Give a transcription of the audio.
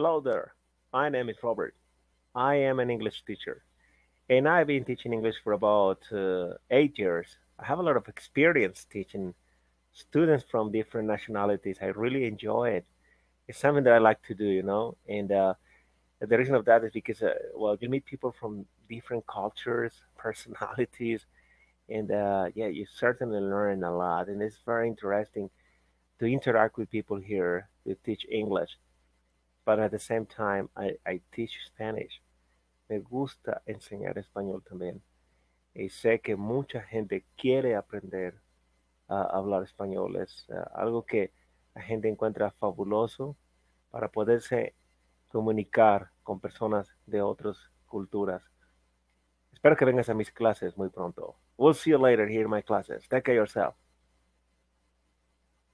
Hello there. My name is Robert. I am an English teacher, and I've been teaching English for about uh, eight years. I have a lot of experience teaching students from different nationalities. I really enjoy it. It's something that I like to do, you know. And uh, the reason of that is because, uh, well, you meet people from different cultures, personalities, and uh, yeah, you certainly learn a lot. And it's very interesting to interact with people here to teach English. But at the same time, I, teach Spanish. Me gusta enseñar español también. Y sé que mucha gente quiere aprender a hablar español. Es uh, algo que la gente encuentra fabuloso para poderse comunicar con personas de otras culturas. Espero que vengas a mis clases muy pronto. We'll see you later here in my classes. Take care yourself.